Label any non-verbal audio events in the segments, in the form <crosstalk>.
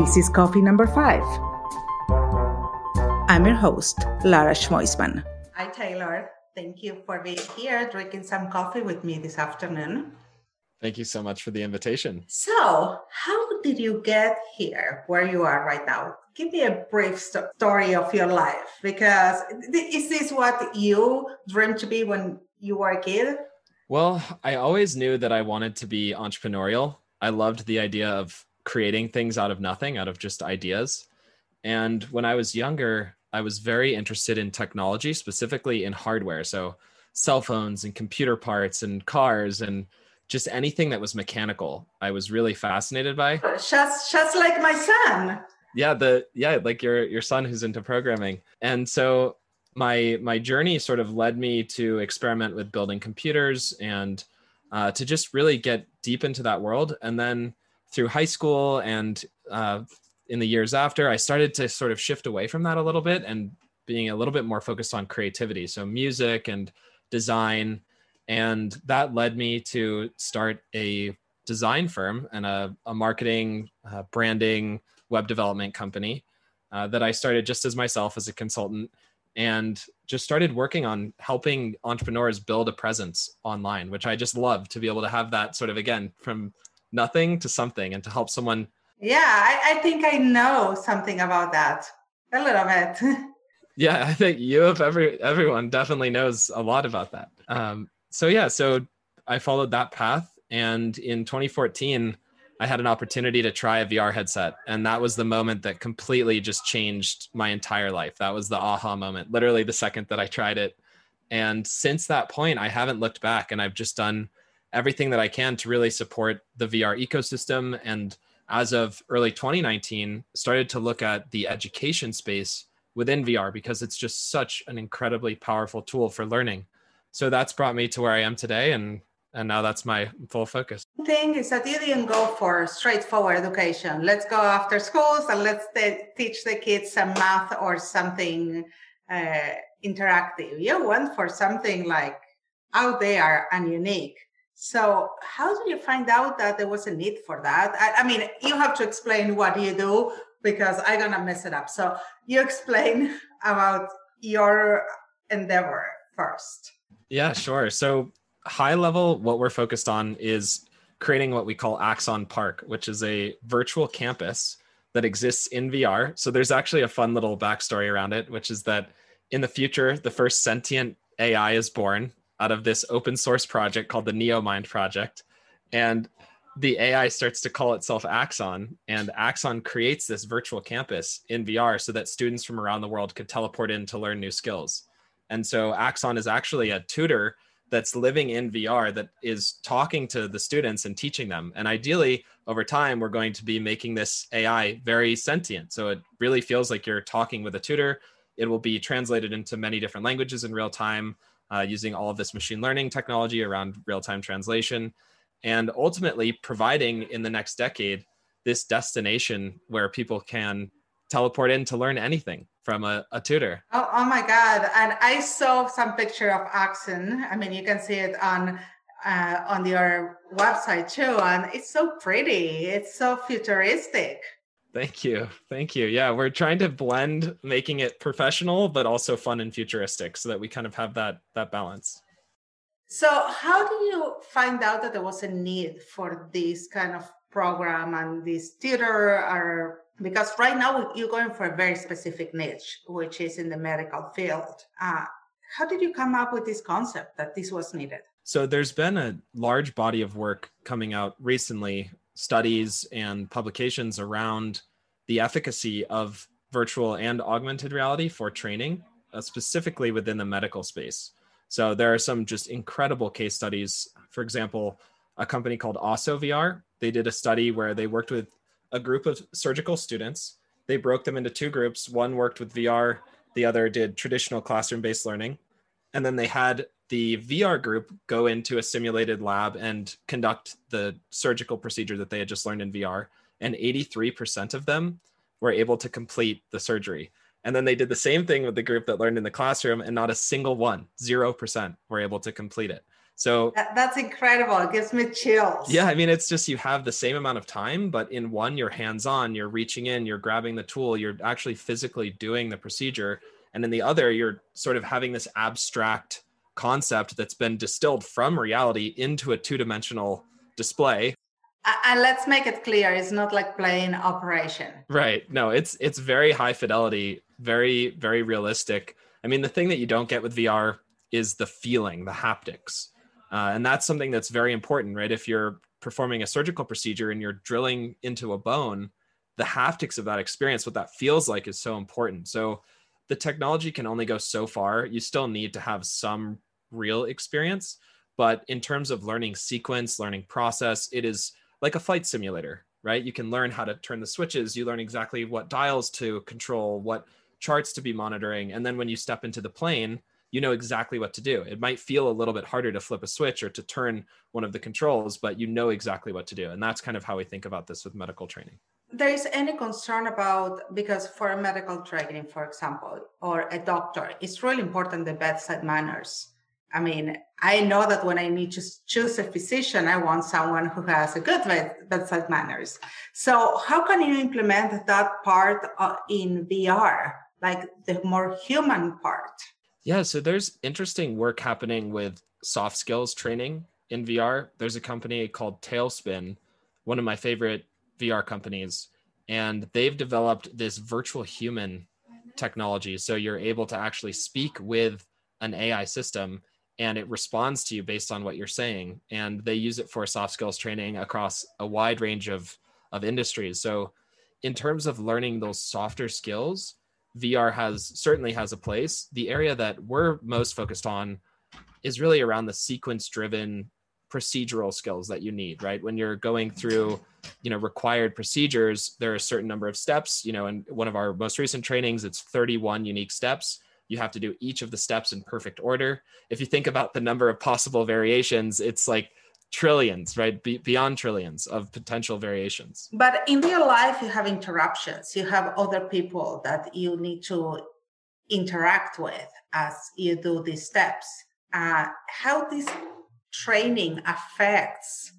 This is coffee number five. I'm your host, Lara Schmoisman. Hi, Taylor. Thank you for being here, drinking some coffee with me this afternoon. Thank you so much for the invitation. So, how did you get here where you are right now? Give me a brief st- story of your life because th- is this what you dreamed to be when you were a kid? Well, I always knew that I wanted to be entrepreneurial. I loved the idea of creating things out of nothing, out of just ideas. And when I was younger, I was very interested in technology, specifically in hardware. So, cell phones and computer parts and cars and just anything that was mechanical. I was really fascinated by. Just just like my son. Yeah, the yeah, like your your son who's into programming. And so my my journey sort of led me to experiment with building computers and uh, to just really get deep into that world. And then through high school and uh, in the years after, I started to sort of shift away from that a little bit and being a little bit more focused on creativity. So music and design. And that led me to start a design firm and a, a marketing, uh, branding, web development company uh, that I started just as myself as a consultant and just started working on helping entrepreneurs build a presence online, which I just love to be able to have that sort of again from nothing to something and to help someone yeah, I, I think I know something about that. A little bit. <laughs> yeah, I think you of every everyone definitely knows a lot about that. Um, so yeah, so I followed that path, and in 2014, I had an opportunity to try a VR headset, and that was the moment that completely just changed my entire life. That was the aha moment, literally the second that I tried it. And since that point, I haven't looked back, and I've just done everything that I can to really support the VR ecosystem and as of early 2019 started to look at the education space within VR because it's just such an incredibly powerful tool for learning. So that's brought me to where I am today and and now that's my full focus. Thing is that you didn't go for straightforward education. Let's go after schools and let's teach the kids some math or something uh, interactive. You went for something like out there and unique. So, how did you find out that there was a need for that? I, I, mean, you have to explain what you do because I'm gonna mess it up. So, you <laughs> explain about your endeavor first. Yeah, sure. So, high level, what we're focused on is creating what we call Axon Park, which is a virtual campus that exists in VR. So, there's actually a fun little backstory around it, which is that in the future, the first sentient AI is born out of this open source project called the NeoMind project. And the AI starts to call itself Axon, and Axon creates this virtual campus in VR so that students from around the world could teleport in to learn new skills. And so Axon is actually a tutor that's living in VR that is talking to the students and teaching them. And ideally, over time, we're going to be making this AI very sentient. So it really feels like you're talking with a tutor. It will be translated into many different languages in real time uh, using all of this machine learning technology around real time translation, and ultimately providing in the next decade this destination where people can teleport in to learn anything from a, a tutor. Oh, oh, my God. And I saw some picture of Axon. I mean, you can see it on uh, on your website too. And it's so pretty. It's so futuristic. Thank you. Thank you. Yeah, we're trying to blend making it professional but also fun and futuristic so that we kind of have that that balance. So, how do you find out that there was a need for this kind of program and this theater or because right now you're going for a very specific niche which is in the medical field. Uh, how did you come up with this concept that this was needed? So there's been a large body of work coming out recently studies and publications around the efficacy of virtual and augmented reality for training, uh, specifically within the medical space. So there are some just incredible case studies. For example, a company called Osso VR, they did a study where they worked with a group of surgical students. They broke them into two groups. One worked with VR, the other did traditional classroom based learning. And then they had the VR group go into a simulated lab and conduct the surgical procedure that they had just learned in VR. And 83% of them were able to complete the surgery. And then they did the same thing with the group that learned in the classroom, and not a single one, 0%, were able to complete it. So that, that's incredible. It gives me chills. Yeah, I mean, it's just you have the same amount of time, but in one, you're hands on, you're reaching in, you're grabbing the tool, you're actually physically doing the procedure. And in the other, you're sort of having this abstract concept that's been distilled from reality into a two dimensional display and let's make it clear it's not like playing operation. Right. No it's it's very high fidelity very very realistic. I mean the thing that you don't get with vr is the feeling the haptics. Uh, and that's something that's very important right? If you're performing a surgical procedure and you're drilling into a bone the haptics of that experience what that feels like is so important. So the technology can only go so far. You still need to have some real experience but in terms of learning sequence learning process it is like a flight simulator, right? You can learn how to turn the switches. You learn exactly what dials to control, what charts to be monitoring. And then when you step into the plane, you know exactly what to do. It might feel a little bit harder to flip a switch or to turn one of the controls, but you know exactly what to do. And that's kind of how we think about this with medical training. There is any concern about because for a medical training, for example, or a doctor, it's really important the bedside manners. I mean, I know that when I need to choose a physician, I want someone who has a good bedside manners. So, how can you implement that part uh, in VR, like the more human part? Yeah, so there's interesting work happening with soft skills training in VR. There's a company called Talespin, one of my favorite VR companies, and they've developed this virtual human technology. So you're able to actually speak with an AI system and it responds to you based on what you're saying. And they use it for soft skills training across a wide range of of industries. So in terms of learning those softer skills vr has certainly has a place. The area that we're most focused on is really around the sequence driven procedural skills that you need right? When you're going through you know required procedures there are a certain number of steps you know in one of our most recent trainings it's 31 unique steps you have to do each of the steps in perfect order. If you think about the number of possible variations, it's like trillions, right? Be- beyond trillions of potential variations. But in real life, you have interruptions. You have other people that you need to interact with as you do these steps. Uh, how this training affects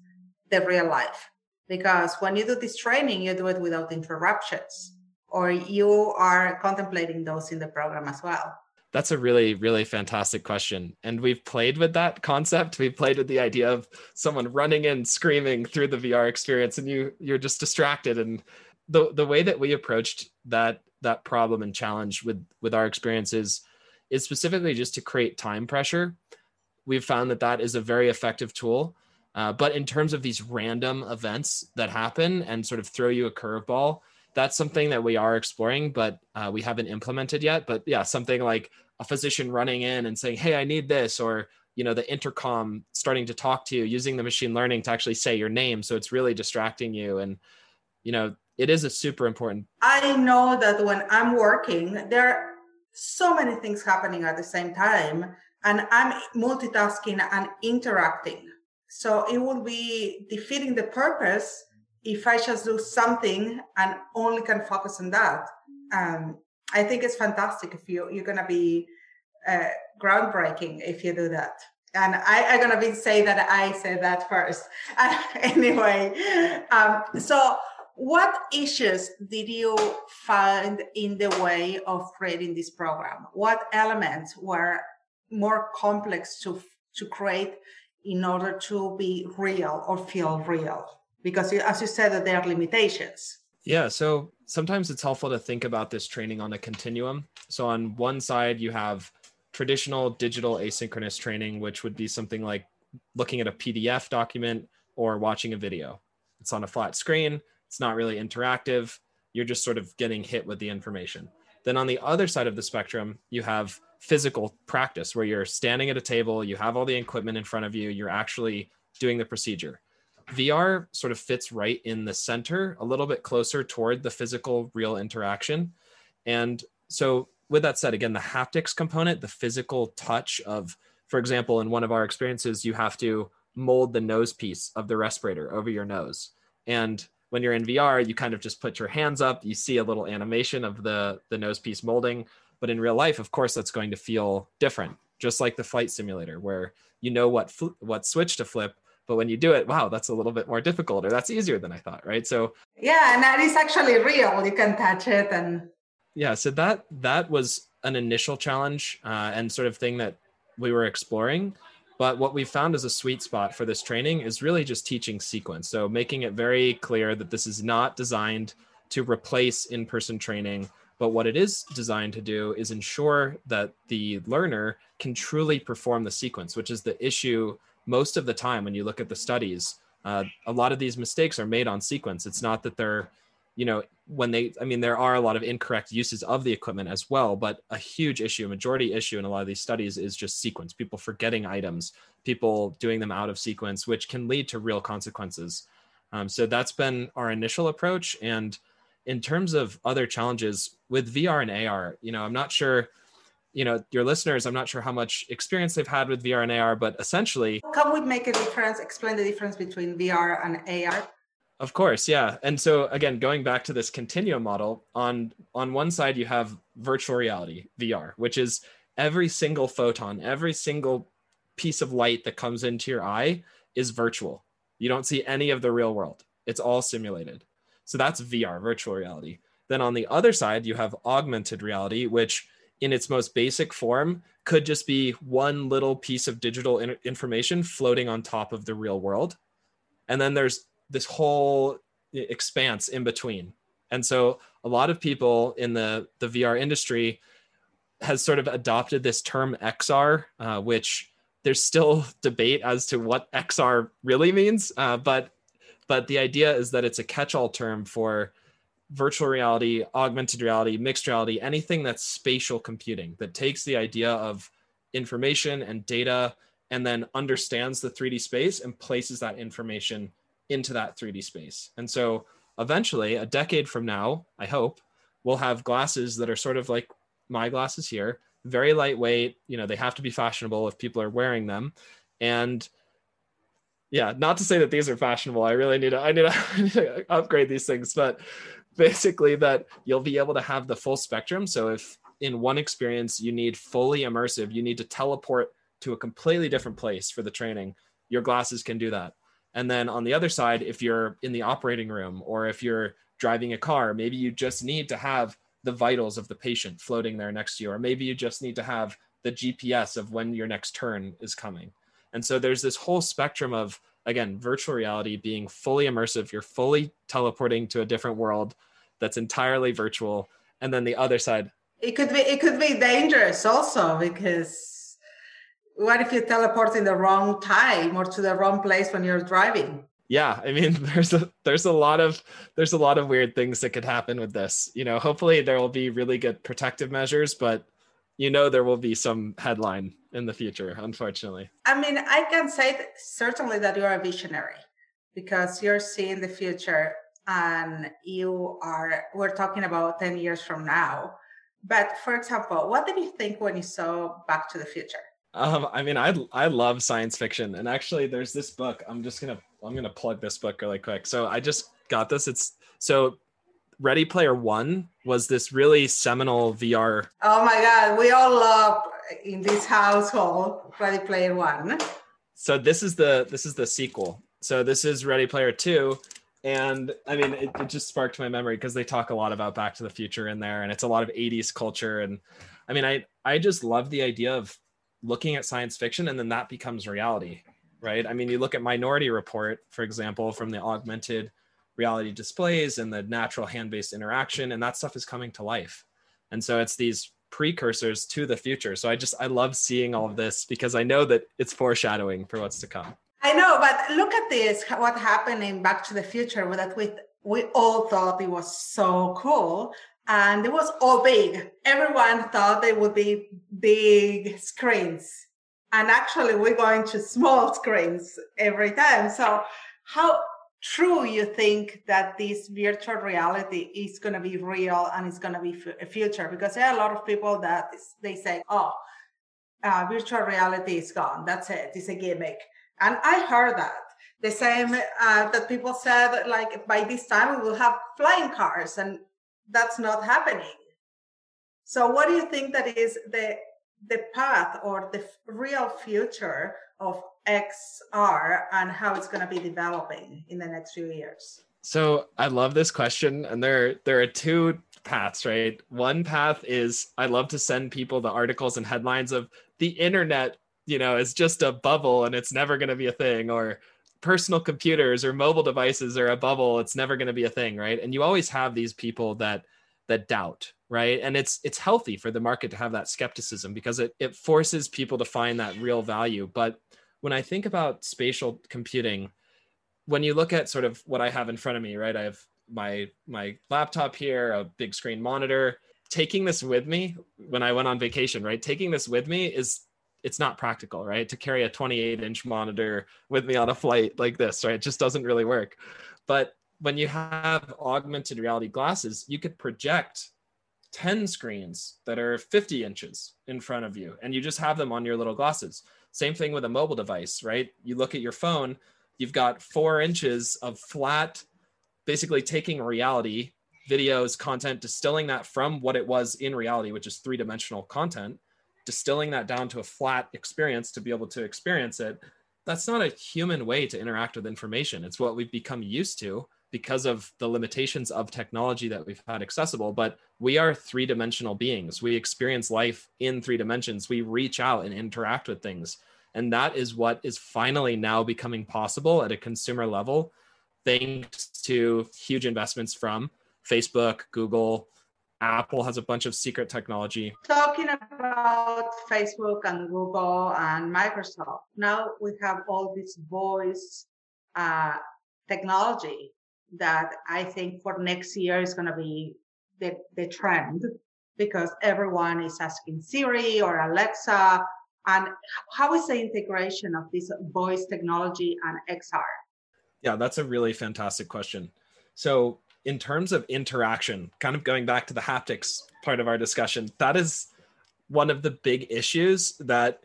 the real life? Because when you do this training, you do it without interruptions, or you are contemplating those in the program as well. That's a really, really fantastic question. And we've played with that concept. We've played with the idea of someone running in screaming through the VR experience and you you're just distracted. And the the way that we approached that that problem and challenge with with our experiences is specifically just to create time pressure. We've found that that is a very effective tool. Uh, but in terms of these random events that happen and sort of throw you a curveball, that's something that we are exploring, but uh, we haven't implemented yet. But yeah, something like a physician running in and saying, "Hey, I need this," or you know, the intercom starting to talk to you using the machine learning to actually say your name, so it's really distracting you. And you know, it is a super important. I know that when I'm working, there are so many things happening at the same time, and I'm multitasking and interacting. So it will be defeating the purpose if I just do something and only can focus on that, um, I think it's fantastic if you you're gonna be uh, groundbreaking if you do that. And I, am gonna be say that I said that <laughs> first. <laughs> Anyway, um, so what issues did you find in the way of creating this program? What elements were more complex to to create in order to be real or feel real? Because as you said that there are limitations. Yeah so sometimes it's helpful to think about this training on a continuum. So on one side you have traditional digital asynchronous training which would be something like looking at a pdf document or watching a video. It's on a flat screen it's not really interactive you're just sort of getting hit with the information. Then on the other side of the spectrum you have physical practice where you're standing at a table you have all the equipment in front of you you're actually doing the procedure VR sort of fits right in the center, a little bit closer toward the physical, real interaction. And so, with that said, again, the haptics component, the physical touch of, for example, in one of our experiences, you have to mold the nose piece of the respirator over your nose. And when you're in VR, you kind of just put your hands up, you see a little animation of the, the nose piece molding. But in real life, of course, that's going to feel different just like the flight simulator, where you know what fl- what switch to flip, but when you do it, wow, that's a little bit more difficult, or that's easier than I thought, right? So yeah, and that is actually real. You can touch it, and yeah, so that that was an initial challenge uh, and sort of thing that we were exploring. But what we found as a sweet spot for this training is really just teaching sequence. So making it very clear that this is not designed to replace in person training, but what it is designed to do is ensure that the learner can truly perform the sequence, which is the issue most of the time when you look at the studies. Uh, a lot of these mistakes are made on sequence. It's not that they're you know when they i mean there are a lot of incorrect uses of the equipment as well but a huge issue a majority issue in a lot of these studies is just sequence people forgetting items people doing them out of sequence which can lead to real consequences um, so that's been our initial approach and in terms of other challenges with vr and ar you know i'm not sure you know your listeners i'm not sure how much experience they've had with vr and ar but essentially can we make a difference explain the difference between vr and ar of course, yeah. And so again, going back to this continuum model, on on one side you have virtual reality, VR, which is every single photon, every single piece of light that comes into your eye is virtual. You don't see any of the real world. It's all simulated. So that's VR, virtual reality. Then on the other side, you have augmented reality, which in its most basic form could just be one little piece of digital in- information floating on top of the real world. And then there's this whole expanse in between. And so a lot of people in the, the VR industry has sort of adopted this term XR, uh, which there's still debate as to what XR really means. Uh, but but the idea is that it's a catch-all term for virtual reality, augmented reality, mixed reality, anything that's spatial computing that takes the idea of information and data and then understands the 3D space and places that information into that 3D space. And so eventually, a decade from now, I hope, we'll have glasses that are sort of like my glasses here, very lightweight. You know, they have to be fashionable if people are wearing them. And yeah, not to say that these are fashionable. I really need to, I need to, <laughs> upgrade these things, but basically that you'll be able to have the full spectrum. So if in one experience you need fully immersive, you need to teleport to a completely different place for the training, your glasses can do that. And then on the other side, if you're in the operating room or if you're driving a car, maybe you just need to have the vitals of the patient floating there next to you, or maybe you just need to have the GPS of when your next turn is coming. And so there's this whole spectrum of, again, virtual reality being fully immersive. You're fully teleporting to a different world that's entirely virtual. And then the other side. It could be it could be dangerous also because what if you teleport in the wrong time or to the wrong place when you're driving? Yeah, I mean, <laughs> there's a there's a lot of there's a lot of weird things that could happen with this. You know, hopefully there will be really good protective measures, but you know there will be some headline in the future, unfortunately. I mean, I can say that certainly that you're a visionary because you're seeing the future and you are we're talking about 10 years from now. But for example, what did you think when you saw Back to the Future? Um, I mean, I I love science fiction, and actually, there's this book. I'm just gonna I'm gonna plug this book really quick. So I just got this. It's so Ready Player One was this really seminal VR. Oh my god, we all love in this household Ready Player One. So this is the this is the sequel. So this is Ready Player Two, and I mean, it, it just sparked my memory because they talk a lot about Back to the Future in there, and it's a lot of '80s culture. And I mean, I I just love the idea of looking at science fiction and then that becomes reality right i mean you look at minority report for example from the augmented reality displays and the natural hand-based interaction and that stuff is coming to life and so it's these precursors to the future so i just i love seeing all of this because i know that it's foreshadowing for what's to come i know but look at this what happened in back to the future that we we all thought it was so cool and it was all big. Everyone thought they would be big screens. And actually, we're going to small screens every time. So, how true you think that this virtual reality is going to be real and it's going to be a future? Because there are a lot of people that they say, oh, uh, virtual reality is gone. That's it. It's a gimmick. And I heard that. The same uh, that people said, like, by this time we will have flying cars and that's not happening. So what do you think that is the the path or the real future of XR and how it's going to be developing in the next few years? So I love this question, and there there are two paths, right? One path is I love to send people the articles and headlines of the internet, you know, is just a bubble and it's never going to be a thing, or personal computers or mobile devices are a bubble, it's never going to be a thing, right? And you always have these people that that doubt, right? And it's it's healthy for the market to have that skepticism because it it forces people to find that real value. But when I think about spatial computing, when you look at sort of what I have in front of me, right? I have my my laptop here, a big screen monitor. Taking this with me when I went on vacation, right? Taking this with me is it's not practical, right? To carry a 28 inch monitor with me on a flight like this, right? It just doesn't really work. But when you have augmented reality glasses, you could project 10 screens that are 50 inches in front of you, and you just have them on your little glasses. Same thing with a mobile device, right? You look at your phone, you've got four inches of flat, basically taking reality, videos, content, distilling that from what it was in reality, which is three dimensional content, distilling that down to a flat experience to be able to experience it. That's not a human way to interact with information. It's what we've become used to because of the limitations of technology that we've had accessible. But we are three dimensional beings. We experience life in three dimensions. We reach out and interact with things. And that is what is finally now becoming possible at a consumer level, thanks to huge investments from Facebook, Google, Apple has a bunch of secret technology. Talking about Facebook and Google and Microsoft, now we have all this voice uh, technology that I think for next year is going to be the, the trend because everyone is asking Siri or Alexa and how is the integration of this voice technology and XR? Yeah, that's a really fantastic question. So, in terms of interaction, kind of going back to the haptics part of our discussion, that is one of the big issues that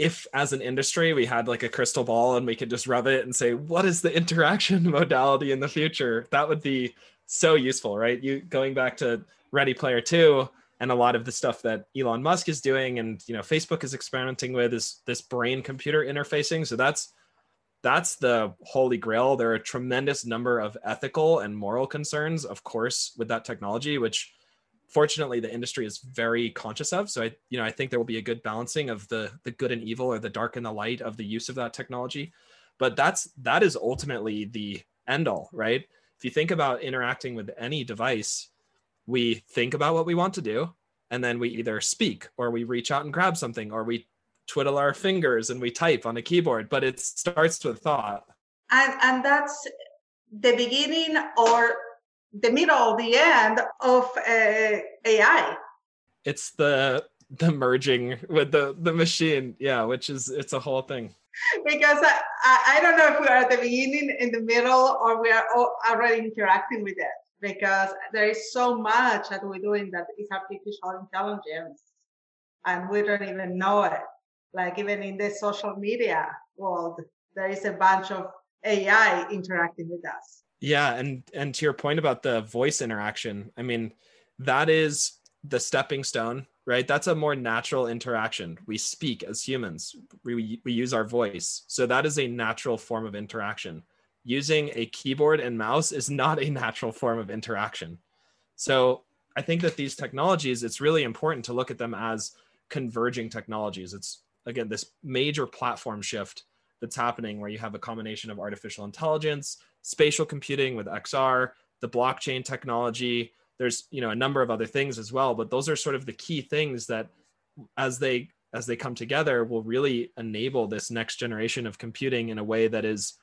if as an industry we had like a crystal ball and we could just rub it and say what is the interaction <laughs> modality in the future? That would be so useful right? You going back to ready player 2 and a lot of the stuff that Elon Musk is doing and you know Facebook is experimenting with is this brain computer interfacing. So that's that's the holy grail. There are a tremendous number of ethical and moral concerns of course with that technology which fortunately the industry is very conscious of. So i you know i think there will be a good balancing of the the good and evil or the dark and the light of the use of that technology. But that's that is ultimately the end all right? If you think about interacting with any device we think about what we want to do and then we either speak or we reach out and grab something or we twiddle our fingers and we type on a keyboard but it starts with thought. And and that's the beginning or the middle the end of uh, ai it's the the merging with the the machine yeah which is it's a whole thing because I, I don't know if we are at the beginning in the middle or we are already interacting with it because there is so much that we're doing that is artificial intelligence and we don't even know it. Like even in the social media world, there is a bunch of AI interacting with us. Yeah, and and to your point about the voice interaction, I mean, that is the stepping stone, right? That's a more natural interaction. We speak as humans. We we use our voice. So that is a natural form of interaction using a keyboard and mouse is not a natural form of interaction. So I think that these technologies, it's really important to look at them as converging technologies. It's again this major platform shift that's happening where you have a combination of artificial intelligence, spatial computing with XR, the blockchain technology. There's you know a number of other things as well, but those are sort of the key things that as they as they come together will really enable this next generation of computing in a way that is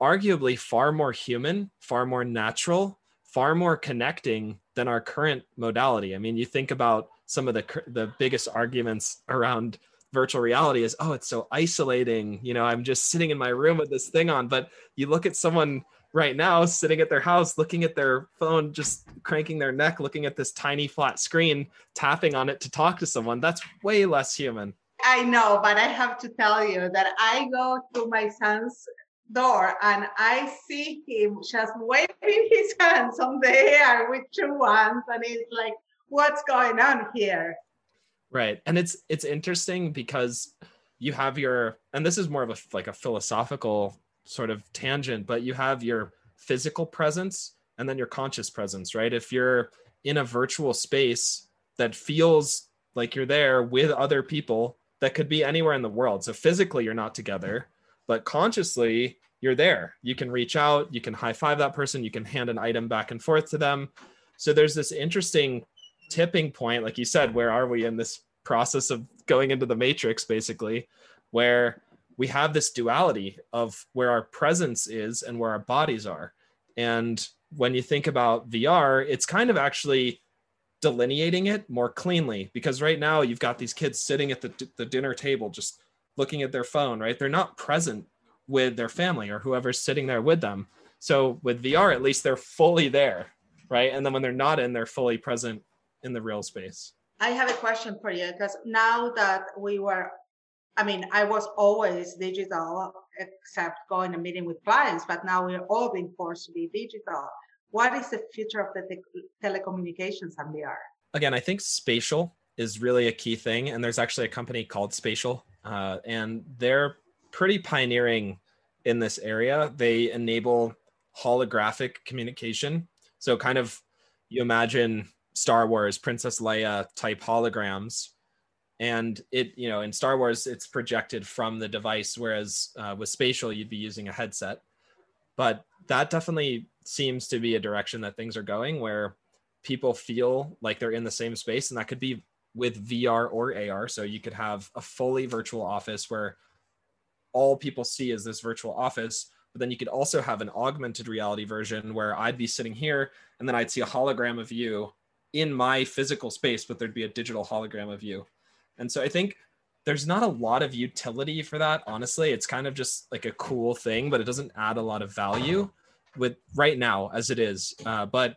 arguably far more human, far more natural, far more connecting than our current modality. I mean, you think about some of the the biggest arguments around virtual reality is oh it's so isolating you know i'm just sitting in my room with this thing on. But you look at someone right now sitting at their house looking at their phone just cranking their neck looking at this tiny flat screen tapping on it to talk to someone. That's way less human. I know but i have to tell you that i go to my son's door and I see him just waving his hands on the air with two ones and it's like, what's going on here? Right. And it's it's interesting because you have your and this is more of a like a philosophical sort of tangent, but you have your physical presence and then your conscious presence, right? If you're in a virtual space that feels like you're there with other people that could be anywhere in the world. So physically you're not together, but consciously you're there. You can reach out, you can high five that person, you can hand an item back and forth to them. So there's this interesting tipping point, like you said, where are we in this process of going into the matrix, basically, where we have this duality of where our presence is and where our bodies are. And when you think about VR, it's kind of actually delineating it more cleanly because right now you've got these kids sitting at the, the dinner table just looking at their phone, right? They're not present with their family or whoever's sitting there with them. So with VR, at least they're fully there, right? And then when they're not in, they're fully present in the real space. I have a question for you because now that we were, I mean, I was always digital except going and meeting with clients, but now we're all being forced to be digital. What is the future of the te- telecommunications and VR? Again, I think spatial is really a key thing. And there's actually a company called Spatial, uh, and they're pretty pioneering in this area. They enable holographic communication. So, kind of, you imagine Star Wars, Princess Leia type holograms. And it, you know, in Star Wars, it's projected from the device, whereas uh, with spatial, you'd be using a headset. But that definitely seems to be a direction that things are going where people feel like they're in the same space. And that could be with VR or AR. So you could have a fully virtual office where all people see is this virtual office. But then you could also have an augmented reality version where I'd be sitting here and then I'd see a hologram of you in my physical space, but there'd be a digital hologram of you. And so I think there's not a lot of utility for that. Honestly, it's kind of just like a cool thing, but it doesn't add a lot of value with right now as it is. Uh, but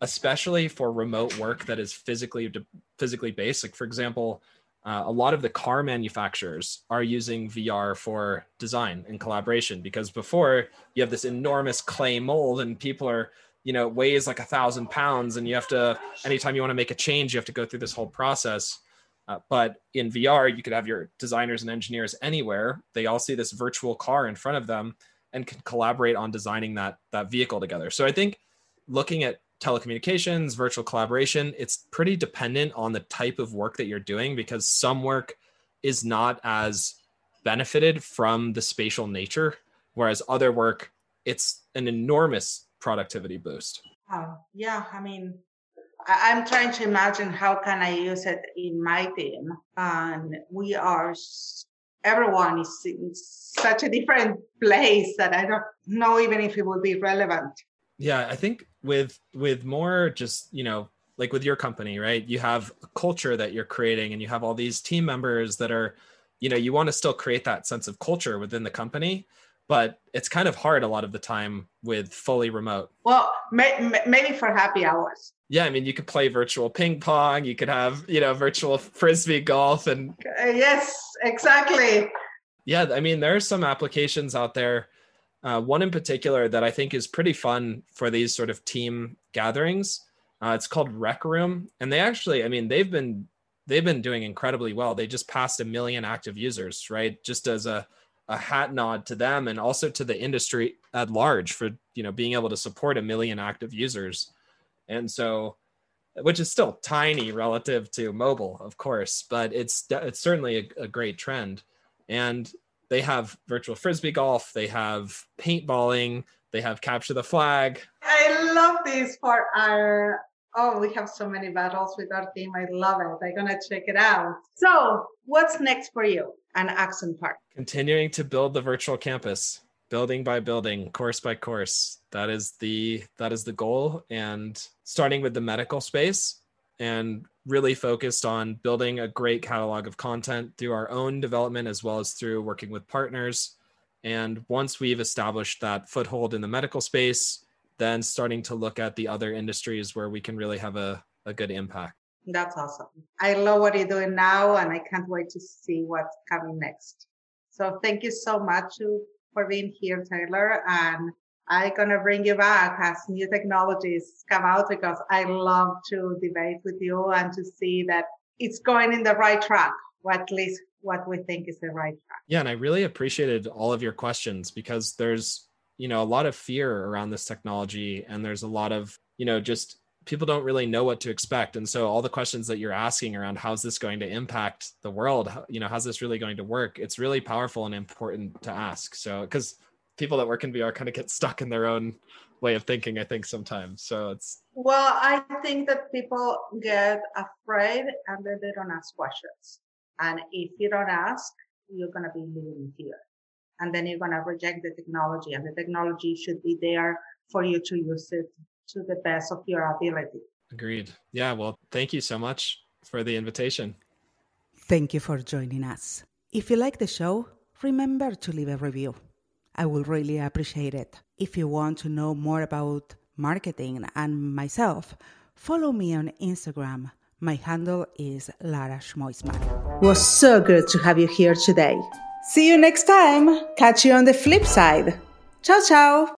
especially for remote work that is physically physically based, like for example, uh, a lot of the car manufacturers are using VR for design and collaboration because before you have this enormous clay mold and people are you know weighs like a thousand pounds and you have to anytime you want to make a change you have to go through this whole process. Uh, but in vr you could have your designers and engineers anywhere. They all see this virtual car in front of them and can collaborate on designing that that vehicle together. So i think looking at telecommunications virtual collaboration it's pretty dependent on the type of work that you're doing because some work is not as benefited from the spatial nature whereas other work it's an enormous productivity boost? Oh, yeah. I mean, I, am trying to imagine how can I use it in my team, and we are everyone is in such a different <laughs> place that I don't know even if it will be relevant. Yeah, I think with with more just you know like with your company, right? You have a culture that you're creating, and you have all these team members that are, you know, you want to still create that sense of culture within the company but it's kind of hard a lot of the time with fully remote. Well, may, maybe for happy hours. Yeah, I mean, you could play virtual ping pong. You could have, you know, virtual frisbee golf, and uh, yes, exactly. Yeah, I mean, there are some applications out there. Uh, one in particular that I think is pretty fun for these sort of team gatherings. Uh, it's called Rec Room, and they actually, I mean, they've been they've been doing incredibly well. They just passed a million active users, right? Just as a a hat nod to them and also to the industry at large for you know being able to support a million active users. And so which is still tiny relative to mobile of course but it's it's certainly a, a great trend. And they have virtual frisbee golf they have paintballing they have capture the flag. I love this for our oh we have so many battles with our team i love it i'm gonna check it out so what's next for you and Axon Park. Continuing to build the virtual campus, building by building, course by course. That is the that is the goal. And starting with the medical space and really focused on building a great catalog of content through our own development as well as through working with partners. And once we've established that foothold in the medical space, then starting to look at the other industries where we can really have a, a good impact. That's awesome. I love what you're doing now, and I can't wait to see what's coming next. So thank you so much for being here, Taylor. And I'm gonna bring you back as new technologies come out because I love to debate with you and to see that it's going in the right track, or at least what we think is the right track. Yeah, and I really appreciated all of your questions because there's, you know, a lot of fear around this technology and there's a lot of, you know, just people don't really know what to expect. And so all the questions that you're asking around how's this going to impact the world you know how's this really going to work it's really powerful and important to ask. So because people that work in vr kind of get stuck in their own way of thinking i think sometimes. So it's well i think that people get afraid and then they don't ask questions. And if you don't ask you're going to be living in fear and then you're going to reject the technology and the technology should be there for you to use it to the best of your ability. Agreed. Yeah. Well, thank you so much for the invitation. Thank you for joining us. If you like the show, remember to leave a review. I will really appreciate it. If you want to know more about marketing and myself, follow me on Instagram. My handle is Lara Schmoisman. Was so good to have you here today. See you next time. Catch you on the flip side. Ciao, ciao.